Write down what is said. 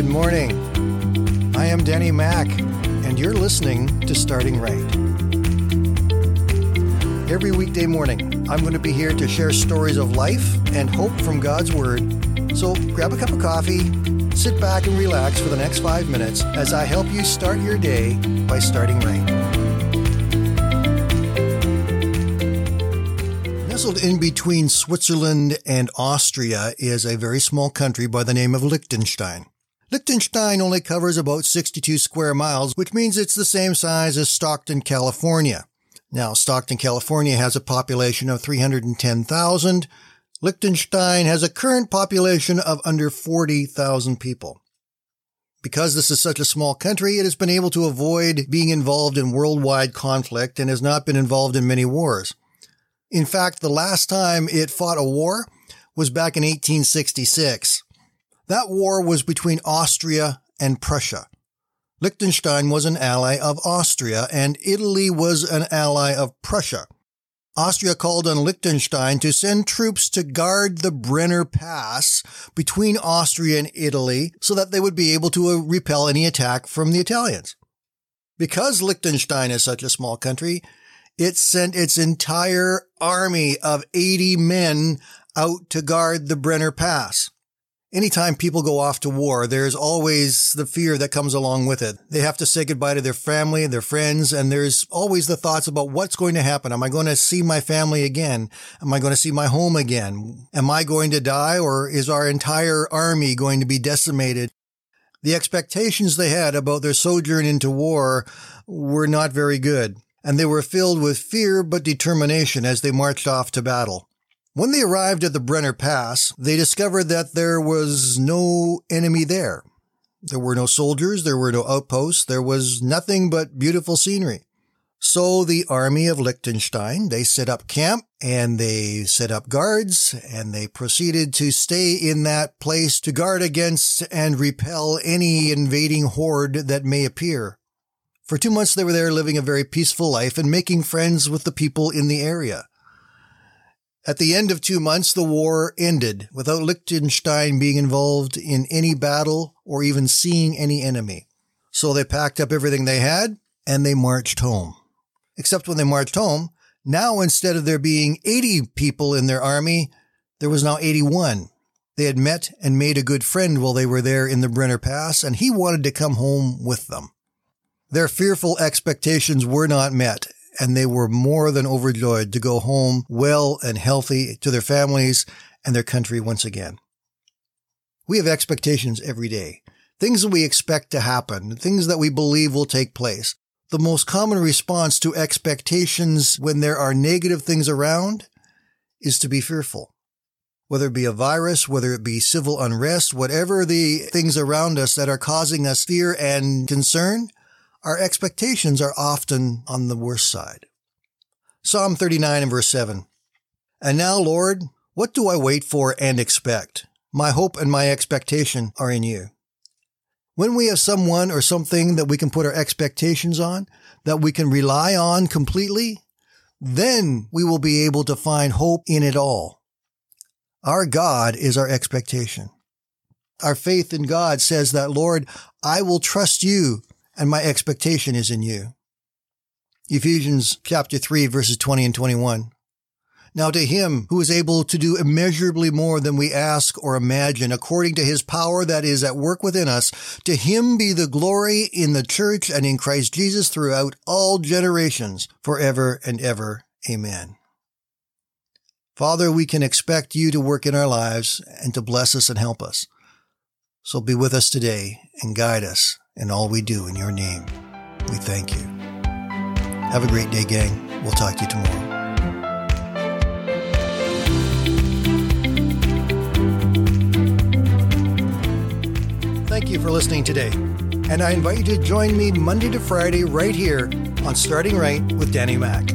Good morning. I am Danny Mack, and you're listening to Starting Right. Every weekday morning, I'm going to be here to share stories of life and hope from God's Word. So grab a cup of coffee, sit back, and relax for the next five minutes as I help you start your day by starting right. Nestled in between Switzerland and Austria is a very small country by the name of Liechtenstein. Liechtenstein only covers about 62 square miles, which means it's the same size as Stockton, California. Now, Stockton, California has a population of 310,000. Liechtenstein has a current population of under 40,000 people. Because this is such a small country, it has been able to avoid being involved in worldwide conflict and has not been involved in many wars. In fact, the last time it fought a war was back in 1866. That war was between Austria and Prussia. Liechtenstein was an ally of Austria and Italy was an ally of Prussia. Austria called on Liechtenstein to send troops to guard the Brenner Pass between Austria and Italy so that they would be able to uh, repel any attack from the Italians. Because Liechtenstein is such a small country, it sent its entire army of 80 men out to guard the Brenner Pass anytime people go off to war, there's always the fear that comes along with it. They have to say goodbye to their family, and their friends, and there's always the thoughts about what's going to happen. Am I going to see my family again? Am I going to see my home again? Am I going to die or is our entire army going to be decimated? The expectations they had about their sojourn into war were not very good, and they were filled with fear but determination as they marched off to battle. When they arrived at the Brenner Pass, they discovered that there was no enemy there. There were no soldiers, there were no outposts, there was nothing but beautiful scenery. So the army of Liechtenstein, they set up camp and they set up guards and they proceeded to stay in that place to guard against and repel any invading horde that may appear. For two months they were there living a very peaceful life and making friends with the people in the area. At the end of two months, the war ended without Liechtenstein being involved in any battle or even seeing any enemy. So they packed up everything they had and they marched home. Except when they marched home, now instead of there being 80 people in their army, there was now 81. They had met and made a good friend while they were there in the Brenner Pass, and he wanted to come home with them. Their fearful expectations were not met, and they were more than overjoyed to go home well and healthy to their families and their country once again. We have expectations every day, things that we expect to happen, things that we believe will take place. The most common response to expectations when there are negative things around is to be fearful. Whether it be a virus, whether it be civil unrest, whatever the things around us that are causing us fear and concern, our expectations are often on the worst side. Psalm 39 and verse 7. And now, Lord, what do I wait for and expect? My hope and my expectation are in you. When we have someone or something that we can put our expectations on, that we can rely on completely, then we will be able to find hope in it all. Our God is our expectation. Our faith in God says that, Lord, I will trust you and my expectation is in you. Ephesians chapter 3 verses 20 and 21. Now to him who is able to do immeasurably more than we ask or imagine according to his power that is at work within us, to him be the glory in the church and in Christ Jesus throughout all generations, forever and ever. Amen. Father, we can expect you to work in our lives and to bless us and help us. So be with us today and guide us and all we do in your name. We thank you. Have a great day, gang. We'll talk to you tomorrow. Thank you for listening today. And I invite you to join me Monday to Friday right here on Starting Right with Danny Mack.